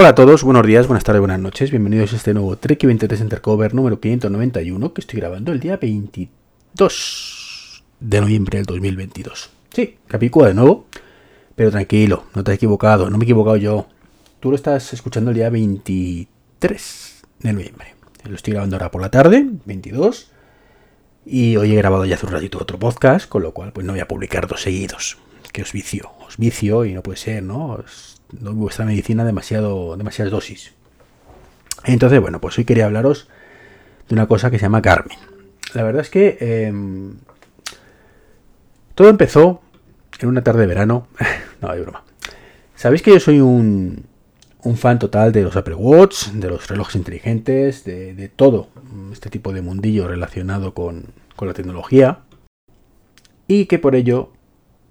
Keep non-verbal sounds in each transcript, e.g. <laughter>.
Hola a todos, buenos días, buenas tardes, buenas noches. Bienvenidos a este nuevo Trek 23 Intercover número 591 que estoy grabando el día 22 de noviembre del 2022. Sí, capítulo de nuevo, pero tranquilo, no te has equivocado, no me he equivocado yo. Tú lo estás escuchando el día 23 de noviembre. Lo estoy grabando ahora por la tarde, 22. Y hoy he grabado ya hace un ratito otro podcast, con lo cual pues no voy a publicar dos seguidos. Que os vicio, os vicio y no puede ser, ¿no? Vuestra medicina demasiado, demasiadas dosis. Entonces, bueno, pues hoy quería hablaros de una cosa que se llama Garmin. La verdad es que em, todo empezó en una tarde de verano. <laughs> no, hay broma. Sabéis que yo soy un, un fan total de los Apple Watch, de los relojes inteligentes, de, todo este tipo de mundillo relacionado con, con la tecnología. Y que por ello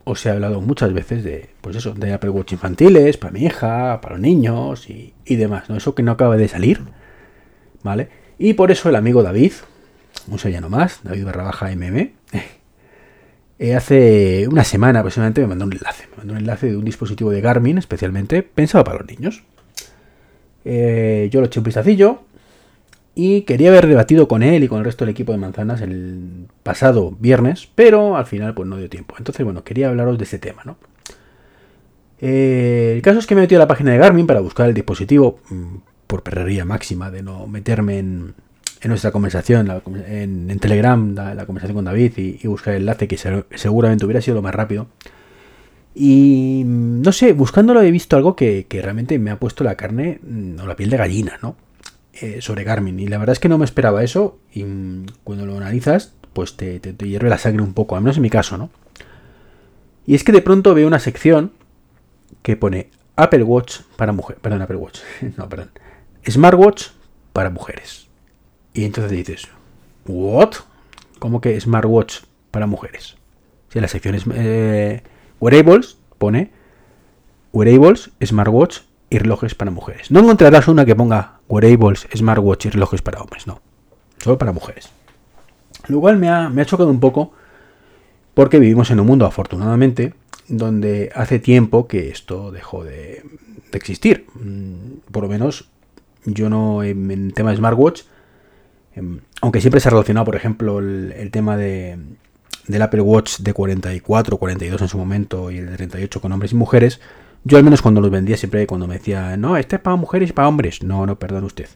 os he hablado muchas veces de, pues eso, de Apple Watch infantiles, para mi hija, para los niños y, demás, ¿no? Eso que no acaba de salir, ¿vale? Y por eso el amigo David, un sellano más, David barra baja MM, <laughs> hace una semana aproximadamente me mandó un enlace, me mandó un enlace de un dispositivo de Garmin especialmente pensado para los niños. Eh, yo lo eché un vistacillo, y quería haber debatido con él y con el resto del equipo de manzanas el pasado viernes, pero al final pues no dio tiempo. Entonces, bueno, quería hablaros de ese tema, ¿no? Eh, el caso es que me metí a la página de Garmin para buscar el dispositivo, mm, por perrería máxima de no meterme en, nuestra conversación, en, Telegram, la, conversación con David y, buscar el enlace que seguramente hubiera sido lo más rápido. Y mm, no sé, buscándolo he visto algo que, que realmente me ha puesto la carne mm, o la piel de gallina, ¿no? Eh, sobre Garmin. Y la verdad es que no me esperaba eso. Y cuando lo analizas, pues te, hierve la sangre un poco, al menos en mi caso, ¿no? Y es que de pronto veo una sección que pone Apple Watch para mujeres. Perdón, Apple Watch. <laughs> no, perdón. Smartwatch para mujeres. Y entonces dices, ¿what? ¿Cómo que Smartwatch para mujeres? Si la sección es eh, Wearables, pone Wearables, Smartwatch y relojes para mujeres. No encontrarás una que ponga wearables, smartwatch y relojes para hombres, no. Solo para mujeres. Lo cual me ha, chocado un poco porque vivimos en un mundo, afortunadamente, donde hace tiempo que esto dejó de, existir. Mm, por lo menos yo no en, el tema de smartwatch, em, aunque siempre se ha relacionado, por ejemplo, el, tema de, del Apple Watch de 44, 42 en su momento y el de 38 con hombres y mujeres, yo al menos cuando los vendía siempre cuando me decía, no, este es para mujeres y para hombres. No, no, perdón usted.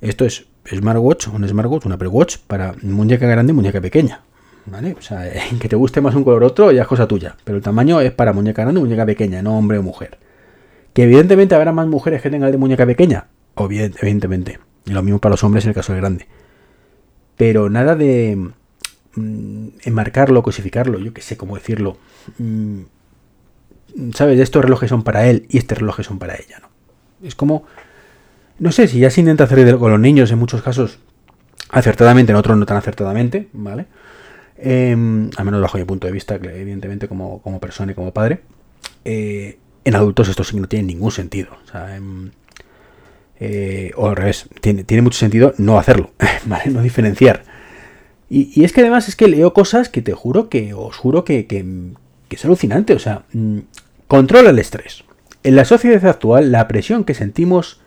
Esto es smartwatch, un smartwatch, un Apple Watch para muñeca grande y muñeca pequeña. ¿Vale? O sea, <laughs> que te guste más un color otro ya es cosa tuya. Pero el tamaño es para muñeca grande y muñeca pequeña, no hombre o mujer. Que evidentemente habrá más mujeres que tengan el de muñeca pequeña. Evidentemente. Y lo mismo para los hombres en el caso del grande. Pero nada de mm, enmarcarlo, cosificarlo, yo que sé cómo decirlo. ¿Sabes? Estos relojes son para él y este reloj son para ella, ¿no? Es como, no sé, si ya se intenta hacer con los niños en muchos casos acertadamente, en otros no tan acertadamente, ¿vale? Em, al menos bajo mi punto de vista, evidentemente como, persona y como padre. Eh, en adultos esto sí no tiene ningún sentido. O, sea, em, eh, al revés, tiene, tiene, mucho sentido no hacerlo, <laughs> ¿vale? No diferenciar. Y, es que además es que leo cosas que te juro que, os juro que, que es alucinante. O sea, mm, Controla el estrés. En la sociedad actual, la presión que sentimos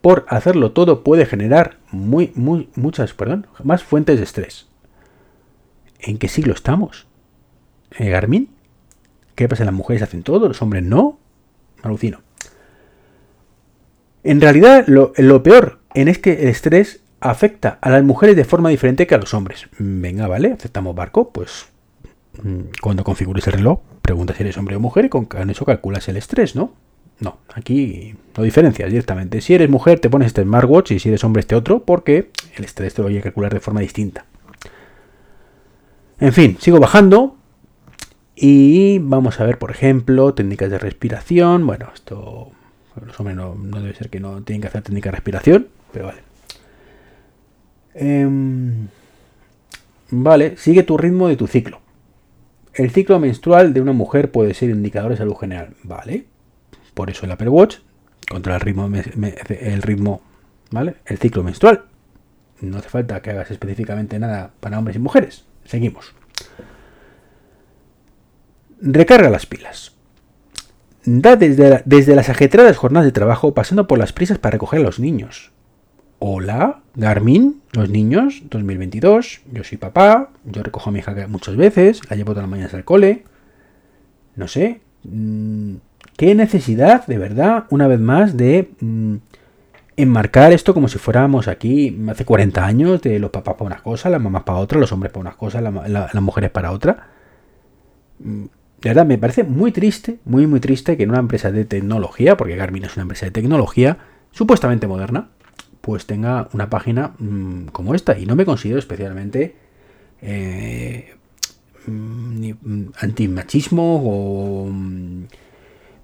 por hacerlo todo puede generar muy, muy, muchas, perdón, más fuentes de estrés. ¿En qué siglo estamos? ¿Eh, Garmin? ¿Qué pasa? ¿Las mujeres hacen todo? ¿Los hombres no? Alucino. En realidad, lo, peor en es que el estrés afecta a las mujeres de forma diferente que a los hombres. Venga, vale, aceptamos barco, pues cuando configures el reloj, pregunta si eres hombre o mujer y con eso calculas el estrés, ¿no? No, aquí no diferencias directamente. Si eres mujer te pones este smartwatch y si eres hombre este otro porque el estrés te lo voy a calcular de forma distinta. En fin, sigo bajando y vamos a ver, por ejemplo, técnicas de respiración. Bueno, esto los hombres no, debe ser que no tienen que hacer técnica de respiración, pero vale. Em, vale, sigue tu ritmo de tu ciclo. El ciclo menstrual de una mujer puede ser indicador de salud general. Vale. Por eso el Apple Watch contra el ritmo, el ¿vale? El ciclo menstrual. No hace falta que hagas específicamente nada para hombres y mujeres. Seguimos. Recarga las pilas. da desde, desde las ajetreadas jornadas de trabajo pasando por las prisas para recoger a los niños. Hola, Garmin, los niños, 2022, yo soy papá, yo recojo a mi hija muchas veces, la llevo todas las mañanas al cole. No sé, mm, qué necesidad, de verdad, una vez más, de mm, enmarcar esto como si fuéramos aquí hace 40 años, de los papás para una cosa, las mamás para otra, los hombres para unas cosas, las mujeres para otra. Mm, de verdad, me parece muy triste, muy, muy triste que en una empresa de tecnología, porque Garmin es una empresa de tecnología, supuestamente moderna, pues tenga una página mm, como esta. Y no me considero especialmente eh, mm, mm, antimachismo o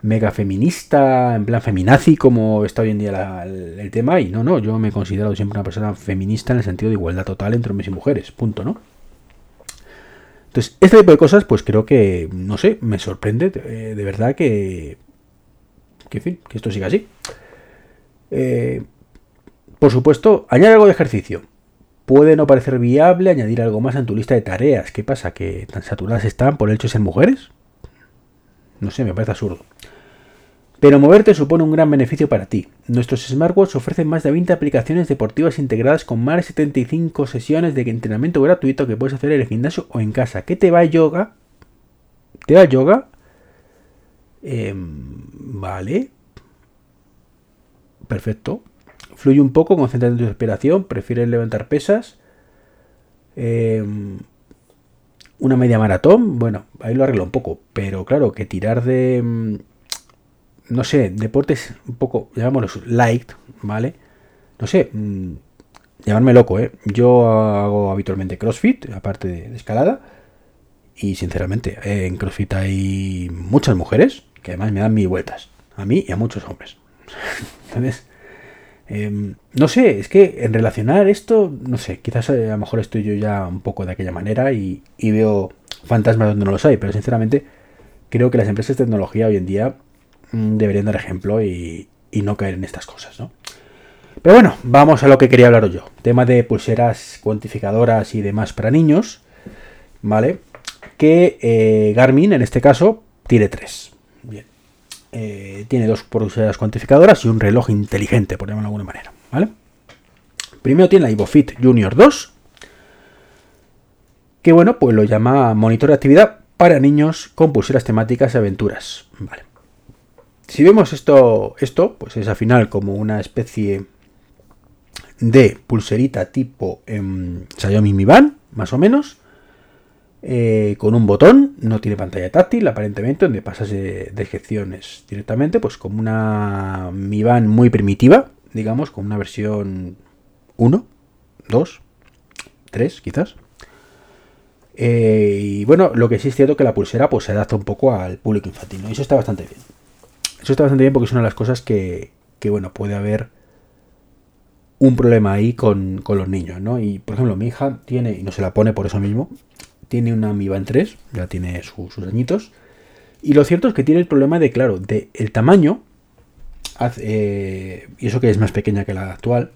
mega feminista, en plan feminazi, como está hoy en día el, tema. Y no, no, yo me he considerado siempre una persona feminista en el sentido de igualdad total entre hombres y mujeres. Punto, ¿no? Entonces, este tipo de cosas, pues creo que, no sé, me sorprende eh, de verdad que, que, en fin, que esto siga así. Eh, por supuesto, añade algo de ejercicio. Puede no parecer viable añadir algo más en tu lista de tareas. ¿Qué pasa? ¿Que tan saturadas están por el hecho de ser mujeres? No sé, me parece absurdo. Pero moverte supone un gran beneficio para ti. Nuestros smartwatches ofrecen más de 20 aplicaciones deportivas integradas con más de 75 sesiones de entrenamiento gratuito que puedes hacer en el gimnasio o en casa. ¿Qué te va yoga? ¿Te va yoga? Em, vale. Perfecto. Fluye un poco, concéntrate en tu respiración, prefieres levantar pesas. Em, una media maratón, bueno, ahí lo arreglo un poco, pero claro, que tirar de, em, no sé, deportes un poco, llamémoslos light, ¿vale? No sé, mm, llamarme loco, ¿eh? Yo hago habitualmente CrossFit, aparte de, escalada, y sinceramente, en CrossFit hay muchas mujeres que además me dan mil vueltas, a mí y a muchos hombres. <laughs> Entonces, Em, no sé, es que en relacionar esto, no sé, quizás eh, a lo mejor estoy yo ya un poco de aquella manera y, veo fantasmas donde no los hay, pero sinceramente creo que las empresas de tecnología hoy en día mm, deberían dar ejemplo y, no caer en estas cosas, ¿no? Pero bueno, vamos a lo que quería hablar yo. Tema de pulseras cuantificadoras y demás para niños, ¿vale? Que eh, Garmin, en este caso, tiene tres. Bien. Eh, tiene dos pulseras cuantificadoras y un reloj inteligente, por llamarlo de alguna manera. ¿vale? Primero tiene la IvoFit Junior 2, que bueno, pues lo llama monitor de actividad para niños con pulseras temáticas y aventuras. Vale. Si vemos esto, esto, pues es al final como una especie de pulserita tipo en Xiaomi Mi Band, más o menos, eh, con un botón, no tiene pantalla táctil aparentemente, donde pasas de, de directamente, pues como una Mi Band muy primitiva, digamos, con una versión 1, 2, 3 quizás. Eh, y bueno, lo que sí es cierto que la pulsera pues se adapta un poco al público infantil, Y eso está bastante bien. Eso está bastante bien porque es una de las cosas que, que bueno, puede haber un problema ahí con, con, los niños, ¿no? Y por ejemplo, mi hija tiene, y no se la pone por eso mismo, tiene una Mi Band 3, ya tiene sus añitos. Y lo cierto es que tiene el problema de, claro, de el tamaño, eh, y eso que es más pequeña que la actual,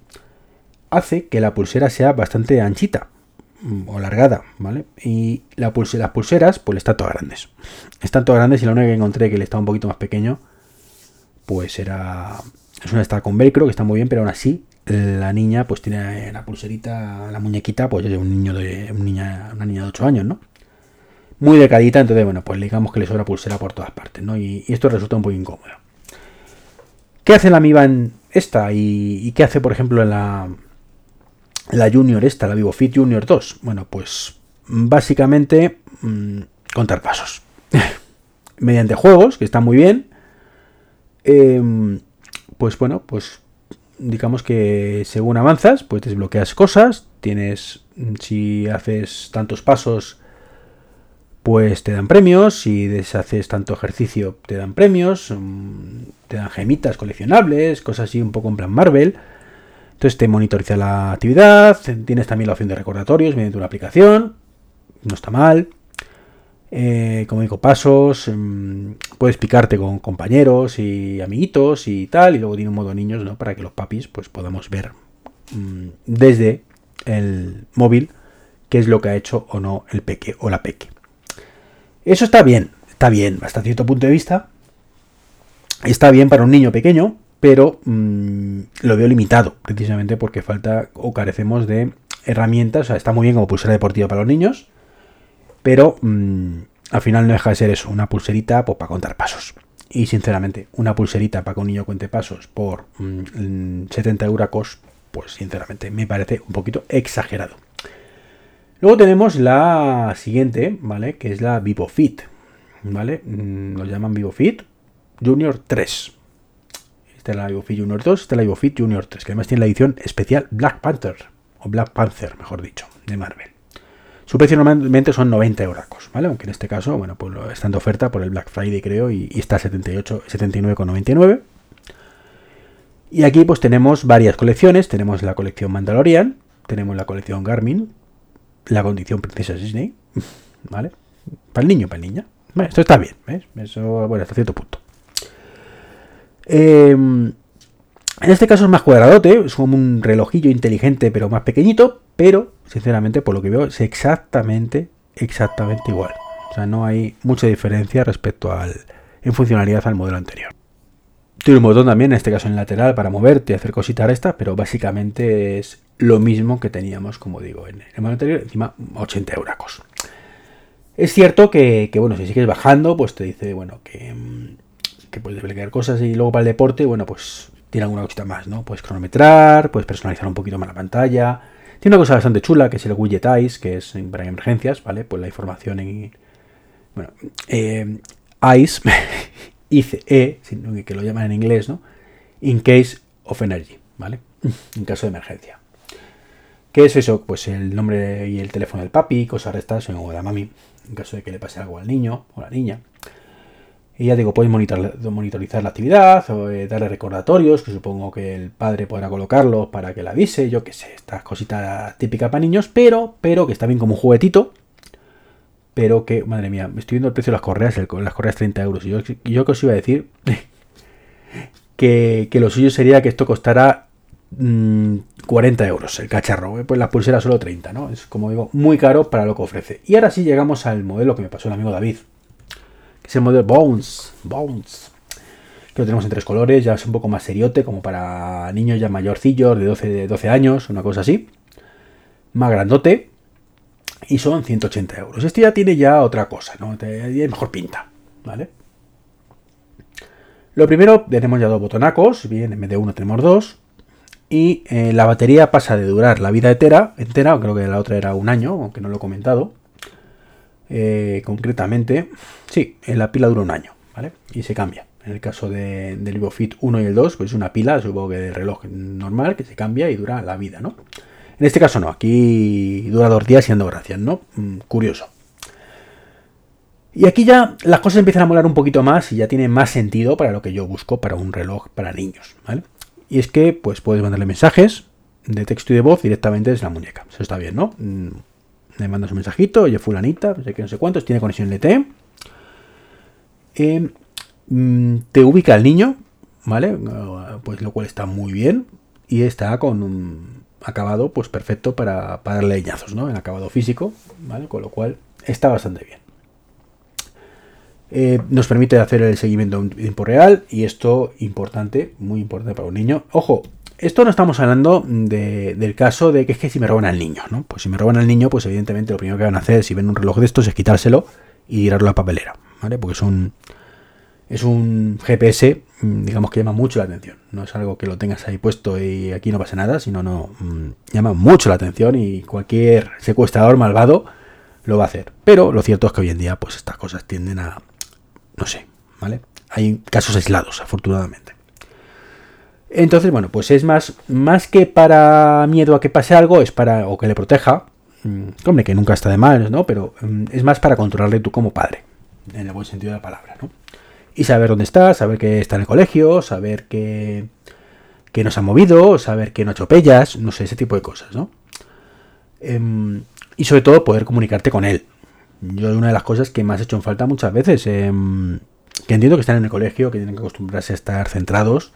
hace que la pulsera sea bastante anchita mm, o largada, ¿vale? Y la las pulseras, pues están todas grandes. Están todas grandes y la única que encontré que le estaba un poquito más pequeño, pues era... Es una está con velcro, que está muy bien, pero aún así la niña pues tiene la pulserita, la muñequita, pues un niño de un niña, una niña de 8 años, ¿no? Muy decadita, entonces bueno, pues digamos que le sobra pulsera por todas partes, ¿no? Y, esto resulta un poco incómodo. ¿Qué hace la Mi Band esta? ¿Y, qué hace, por ejemplo, la, la Junior esta, la Vivo Fit Junior 2? Bueno, pues básicamente mm, contar pasos. <laughs> Mediante juegos, que están muy bien. Em, pues bueno, pues digamos que según avanzas, pues desbloqueas cosas, tienes, si haces tantos pasos, pues te dan premios, si deshaces tanto ejercicio, te dan premios, mm, te dan gemitas coleccionables, cosas así un poco en plan Marvel. Entonces te monitoriza la actividad, tienes también la opción de recordatorios mediante una aplicación, no está mal eh, como digo, pasos, em, puedes picarte con compañeros y amiguitos y tal, y luego tiene un modo niños, ¿no? Para que los papis pues podamos ver mm, desde el móvil qué es lo que ha hecho o no el peque o la peque. Eso está bien, está bien, hasta cierto punto de vista, está bien para un niño pequeño, pero mm, lo veo limitado, precisamente porque falta o carecemos de herramientas. O sea, está muy bien como pulsera deportiva para los niños, pero mm, al final no deja de ser eso, una pulserita pues, para contar pasos. Y sinceramente, una pulserita para que un niño cuente pasos por 70 mm, euros, pues sinceramente me parece un poquito exagerado. Luego tenemos la siguiente, ¿vale? Que es la VivoFit, ¿vale? Lo llaman VivoFit Junior 3. Esta es la VivoFit Junior 2, esta es la VivoFit Junior 3, que además tiene la edición especial Black Panther, o Black Panther, mejor dicho, de Marvel. Su precio normalmente son 90 euros, ¿vale? Aunque en este caso, bueno, pues está en oferta por el Black Friday, creo, y, está a 78, 79,99. Y aquí pues tenemos varias colecciones. Tenemos la colección Mandalorian, tenemos la colección Garmin, la condición Princesa Disney, <laughs> ¿vale? Para el niño, para el niña. esto está bien, ¿ves? Eso, bueno, hasta cierto punto. Eh, en este caso es más cuadradote, es como un relojillo inteligente pero más pequeñito, pero sinceramente por lo que veo es exactamente, exactamente igual. O sea, no hay mucha diferencia respecto al, en funcionalidad al modelo anterior. Tiene un botón también, en este caso en lateral, para moverte y hacer cositas estas, pero básicamente es lo mismo que teníamos, como digo, en el modelo anterior, encima 80 euros. Es cierto que, bueno, si sigues bajando, pues te dice, bueno, que, que puedes desbloquear cosas y luego para el deporte, bueno, pues tiene alguna cosita más, ¿no? Puedes cronometrar, puedes personalizar un poquito más la pantalla. Tiene una cosa bastante chula que es el Widget Eyes, que es para emergencias, ¿vale? Pues la información en. Bueno, eh, Eyes, <laughs> ICE, que lo llaman en inglés, ¿no? In case of energy, ¿vale? En caso de emergencia. ¿Qué es eso? Pues el nombre y el teléfono del papi, cosas de estas, o de la mami, en caso de que le pase algo al niño o a la niña. Y ya digo, podéis monitorizar la actividad o eh, darle recordatorios, que supongo que el padre podrá colocarlos para que la avise, yo qué sé, estas cositas típicas para niños, pero, pero que está bien como un juguetito. Pero que, madre mía, me estoy viendo el precio de las correas, las correas 30 euros. Y yo, yo que os iba a decir <laughs> que, lo suyo sería que esto costara 40 mm, euros el cacharro, ¿eh? pues la pulsera solo 30, ¿no? Es como digo, muy caro para lo que ofrece. Y ahora sí llegamos al modelo que me pasó el amigo David es el modelo Bones. Bones. Que lo tenemos en tres colores, ya es un poco más seriote, como para niños ya mayorcillos de 12, de 12 años, una cosa así. Más grandote. Y son 180 euros. Este ya tiene ya otra cosa, ¿no? Tiene mejor pinta, ¿vale? Lo primero, tenemos ya dos botonacos, bien, en vez de uno tenemos dos. Y eh, la batería pasa de durar la vida entera, entera, creo que la otra era un año, aunque no lo he comentado. Eh, concretamente, sí, la pila dura un año, ¿vale? Y se cambia. En el caso de, del VivoFit 1 y el 2, pues es una pila, supongo que de reloj normal, que se cambia y dura la vida, ¿no? En este caso no, aquí dura dos días siendo gracias, ¿no? Mm, curioso. Y aquí ya las cosas empiezan a molar un poquito más y ya tiene más sentido para lo que yo busco para un reloj para niños, ¿vale? Y es que pues puedes mandarle mensajes de texto y de voz directamente desde la muñeca. Eso está bien, ¿no? Le mandas un mensajito, oye, fulanita, no sé qué, no sé cuántos, tiene conexión LTE. Eh, mm, te ubica el niño, ¿vale? Pues lo cual está muy bien. Y está con un acabado, pues perfecto para, para darle leñazos, ¿no? En acabado físico, ¿vale? Con lo cual está bastante bien. Eh, nos permite hacer el seguimiento en tiempo real y esto importante, muy importante para un niño. Ojo, esto no estamos hablando del caso de que es que si me roban al niño, ¿no? Pues si me roban al niño, pues evidentemente lo primero que van a hacer si ven un reloj de estos es quitárselo y tirarlo a la papelera, ¿vale? Porque es un, es un GPS, mm, digamos que llama mucho la atención. No es algo que lo tengas ahí puesto y aquí no pasa nada, sino no, mm, llama mucho la atención y cualquier secuestrador malvado lo va a hacer. Pero lo cierto es que hoy en día, pues estas cosas tienden a, no sé, ¿vale? Hay casos aislados, afortunadamente. Entonces, bueno, pues es más, más que para miedo a que pase algo, es para, o que le proteja, mm, hombre, que nunca está de mal, ¿no? Pero mm, es más para controlarle tú como padre, en el buen sentido de la palabra, ¿no? Y saber dónde está, saber que está en el colegio, saber que, que no se ha movido, saber que no atropellas, no sé, ese tipo de cosas, ¿no? Em, y sobre todo poder comunicarte con él. Yo una de las cosas que más he hecho en falta muchas veces, em, que entiendo que están en el colegio, que tienen que acostumbrarse a estar centrados,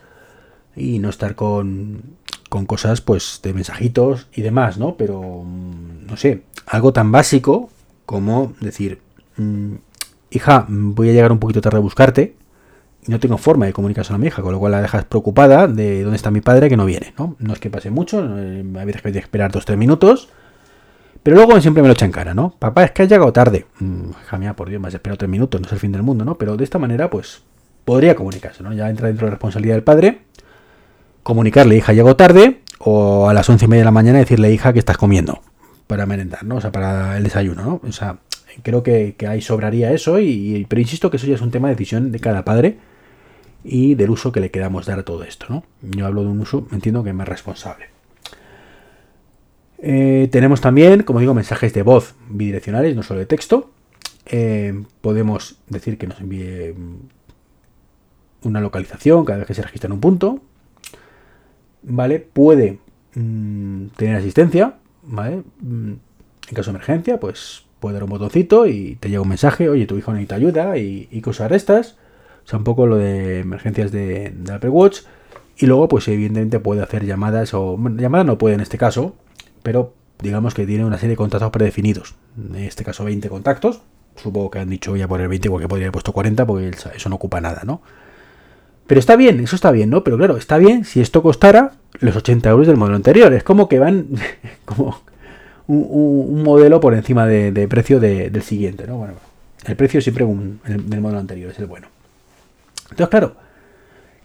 y no estar con, con cosas pues de mensajitos y demás, ¿no? Pero, mm, no sé, algo tan básico como decir, mm, hija, voy a llegar un poquito tarde a buscarte no tengo forma de comunicarse a mi hija, con lo cual la dejas preocupada de dónde está mi padre que no viene, ¿no? No es que pase mucho, eh, a veces que esperar dos tres minutos, pero luego siempre me lo echa en cara, ¿no? Papá, es que ha llegado tarde. Mm, hija mía, por Dios, me has esperado tres minutos, no es el fin del mundo, ¿no? Pero de esta manera, pues, podría comunicarse, ¿no? Ya entra dentro de la responsabilidad del padre, comunicarle, hija, llego tarde, o a las once y media de la mañana decirle, hija, que estás comiendo para merendar, ¿no? O sea, para el desayuno, ¿no? O sea, creo que, ahí sobraría eso, y, pero insisto que eso ya es un tema de decisión de cada padre y del uso que le queramos dar a todo esto, ¿no? Yo hablo de un uso, entiendo que más responsable. Eh, tenemos también, como digo, mensajes de voz bidireccionales, no solo de texto. Eh, podemos decir que nos envíe una localización cada vez que se registra en un punto. ¿Vale? Puede mm, tener asistencia, ¿vale? Mm, en caso de emergencia, pues puede dar un botoncito y te llega un mensaje, oye, tu hijo necesita ayuda y, cosas de estas. O sea, un poco lo de emergencias de, Apple Watch. Y luego, pues evidentemente puede hacer llamadas, o llamadas no puede en este caso, pero digamos que tiene una serie de contactos predefinidos. En este caso 20 contactos. Supongo que han dicho voy a poner 20 porque podría haber puesto 40 porque eso no ocupa nada, ¿no? Pero está bien, eso está bien, ¿no? Pero claro, está bien si esto costara los 80 euros del modelo anterior. Es como que van <laughs> como un, modelo por encima de, precio del siguiente, ¿no? Bueno, el precio siempre un, del modelo anterior es el bueno. Entonces, claro,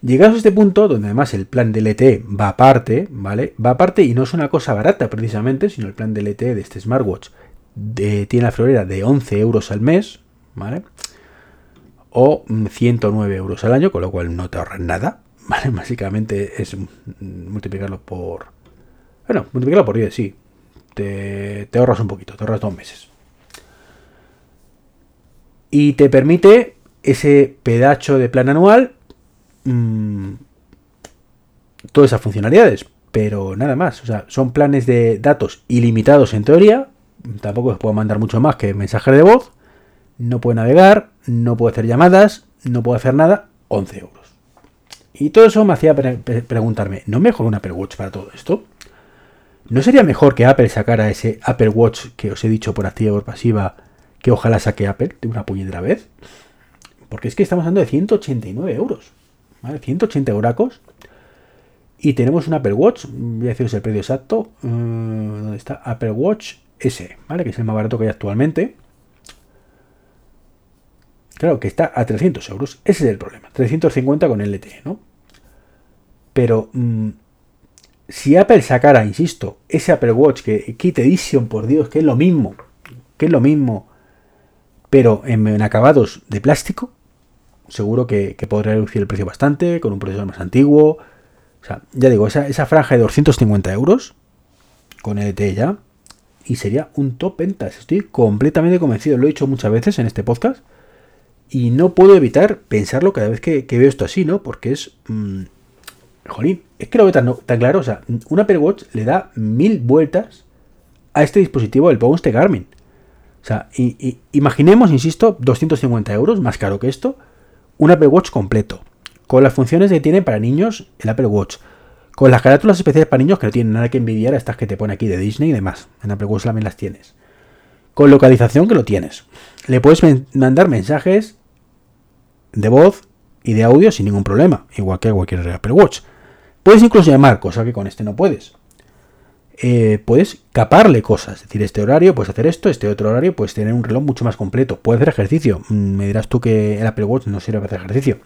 llegados a este punto, donde además el plan de LTE va aparte, ¿vale? Va aparte y no es una cosa barata precisamente, sino el plan de LTE de este smartwatch tiene la florera de 11 euros al mes, ¿vale? O 109 euros al año, con lo cual no te ahorras nada, <laughs> ¿vale? Básicamente es multiplicarlo por... Bueno, multiplicarlo por 10, sí. Te, te ahorras un poquito, te ahorras dos meses. Y te permite ese pedacho de plan anual, mm, todas esas funcionalidades, pero nada más. O sea, son planes de datos ilimitados en teoría. Tampoco se puede mandar mucho más que mensajes de voz. No puede navegar, no puede hacer llamadas, no puede hacer nada. 11 euros. Y todo eso me hacía preguntarme, ¿no mejor un Apple Watch para todo esto? ¿No sería mejor que Apple sacara ese Apple Watch que os he dicho por activa o por pasiva, que ojalá saque Apple de una puñetera vez? Porque es que estamos hablando de 189 euros. ¿vale? 180 euracos. Y tenemos un Apple Watch. Voy a deciros el precio exacto. Eh, ¿Dónde está? Apple Watch S, ¿vale? Que es el más barato que hay actualmente. Claro, que está a 300 euros. Ese es el problema. 350 con LTE, ¿no? Pero mm, si Apple sacara, insisto, ese Apple Watch que Kit Edition, por Dios, que es lo mismo, que es lo mismo, pero en acabados de plástico, seguro que, podría reducir el precio bastante, con un procesador más antiguo. O sea, ya digo, esa, franja de 250 euros con LTE ya, y sería un top ventas. Estoy completamente convencido, lo he dicho muchas veces en este podcast, y no puedo evitar pensarlo cada vez que, veo esto así, ¿no? Porque es... Mmm, jolín, es que lo veo tan, tan, claro. O sea, un Apple Watch le da mil vueltas a este dispositivo del Bounce de Garmin. O sea, y, imaginemos, insisto, 250 euros, más caro que esto, un Apple Watch completo, con las funciones que tiene para niños el Apple Watch, con las carátulas especiales para niños que no tienen nada que envidiar a estas que te pone aquí de Disney y demás. En Apple Watch también las tienes. Con localización que lo tienes. Le puedes mandar mensajes de voz y de audio sin ningún problema, igual que cualquier Apple Watch. Puedes incluso llamar, cosa que con este no puedes. Eh, puedes caparle cosas. Es decir, este horario puedes hacer esto, este otro horario puedes tener un reloj mucho más completo. Puedes hacer ejercicio. Mm, me dirás tú que el Apple Watch no sirve para hacer ejercicio.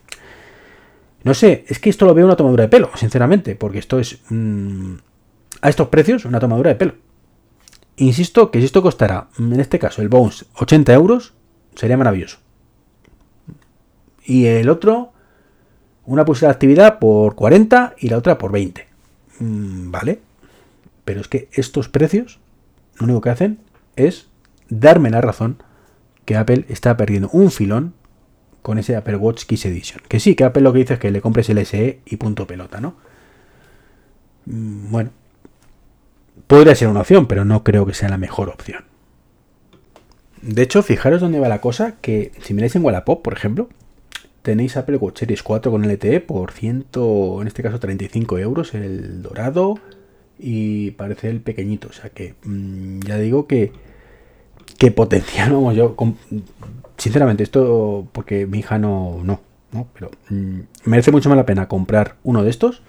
No sé, es que esto lo veo una tomadura de pelo, sinceramente, porque esto es mm, a estos precios una tomadura de pelo. Insisto que si esto costara, mm, en este caso, el Bones 80 euros, sería maravilloso. Y el otro, una pulsera de actividad por 40 y la otra por 20. vale, pero es que estos precios lo único que hacen es darme la razón que Apple está perdiendo un filón con ese Apple Watch Kiss Edition. Que sí, que Apple lo que dice es que le compres el SE y punto pelota, ¿no? Mm, bueno, podría ser una opción, pero no creo que sea la mejor opción. De hecho, fijaros dónde va la cosa, que si miráis en Wallapop, por ejemplo, tenéis Apple Watch Series 4 con LTE por 100, en este caso 35 euros, el dorado, y parece el pequeñito. O sea que mm, ya digo que, que potencial, <laughs> vamos, yo, sinceramente, esto porque mi hija no, no, ¿no? Pero mm, merece mucho más la pena comprar uno de estos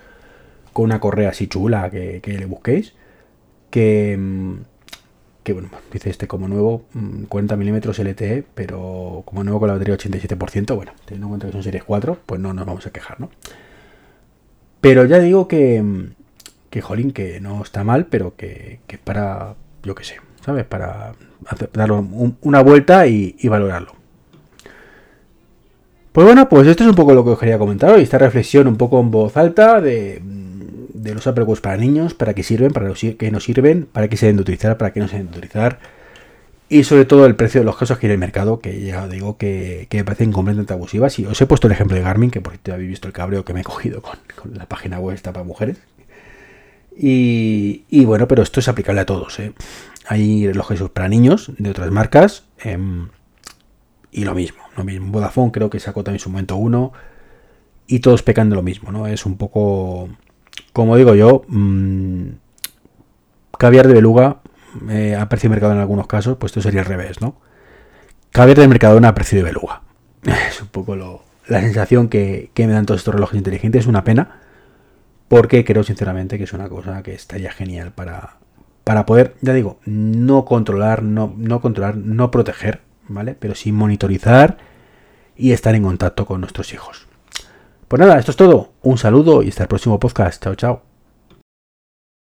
con una correa así chula que, le busquéis que, mm, que bueno, dice este como nuevo 40 milímetros LTE, pero como nuevo con la batería 87%, bueno, teniendo en cuenta que son series 4, pues no nos vamos a quejar, ¿no? Pero ya digo que, que jolín, que no está mal, pero que, que para, yo qué sé, ¿sabes? Para darle una vuelta y, valorarlo. Pues bueno, pues esto es un poco lo que os quería comentar hoy, esta reflexión un poco en voz alta de, de los Apple Watch para niños, para qué sirven, para qué no sirven, para qué se deben de utilizar, para qué no se deben de utilizar. Y sobre todo el precio de los casos que hay en el mercado, que ya digo que, me parecen completamente abusivas. Y os he puesto el ejemplo de Garmin, que por cierto habéis visto el cabreo que me he cogido con, la página web esta para mujeres. Y, bueno, pero esto es aplicable a todos. ¿eh? Hay relojes para niños de otras marcas. Em, y lo mismo, lo mismo. Vodafone creo que sacó también su momento uno. Y todos pecan de lo mismo, ¿no? Es un poco como digo yo, mmm, caviar de beluga eh, a precio de mercado en algunos casos, pues esto sería al revés, ¿no? Caviar de mercado a precio de beluga. <laughs> Es un poco la sensación que, me dan todos estos relojes inteligentes. Es una pena, porque creo sinceramente que es una cosa que estaría genial para, para poder, ya digo, no controlar, no, no controlar, no proteger, ¿vale? Pero sí monitorizar y estar en contacto con nuestros hijos. Pues nada, esto es todo. Un saludo y hasta el próximo podcast. Chao, chao.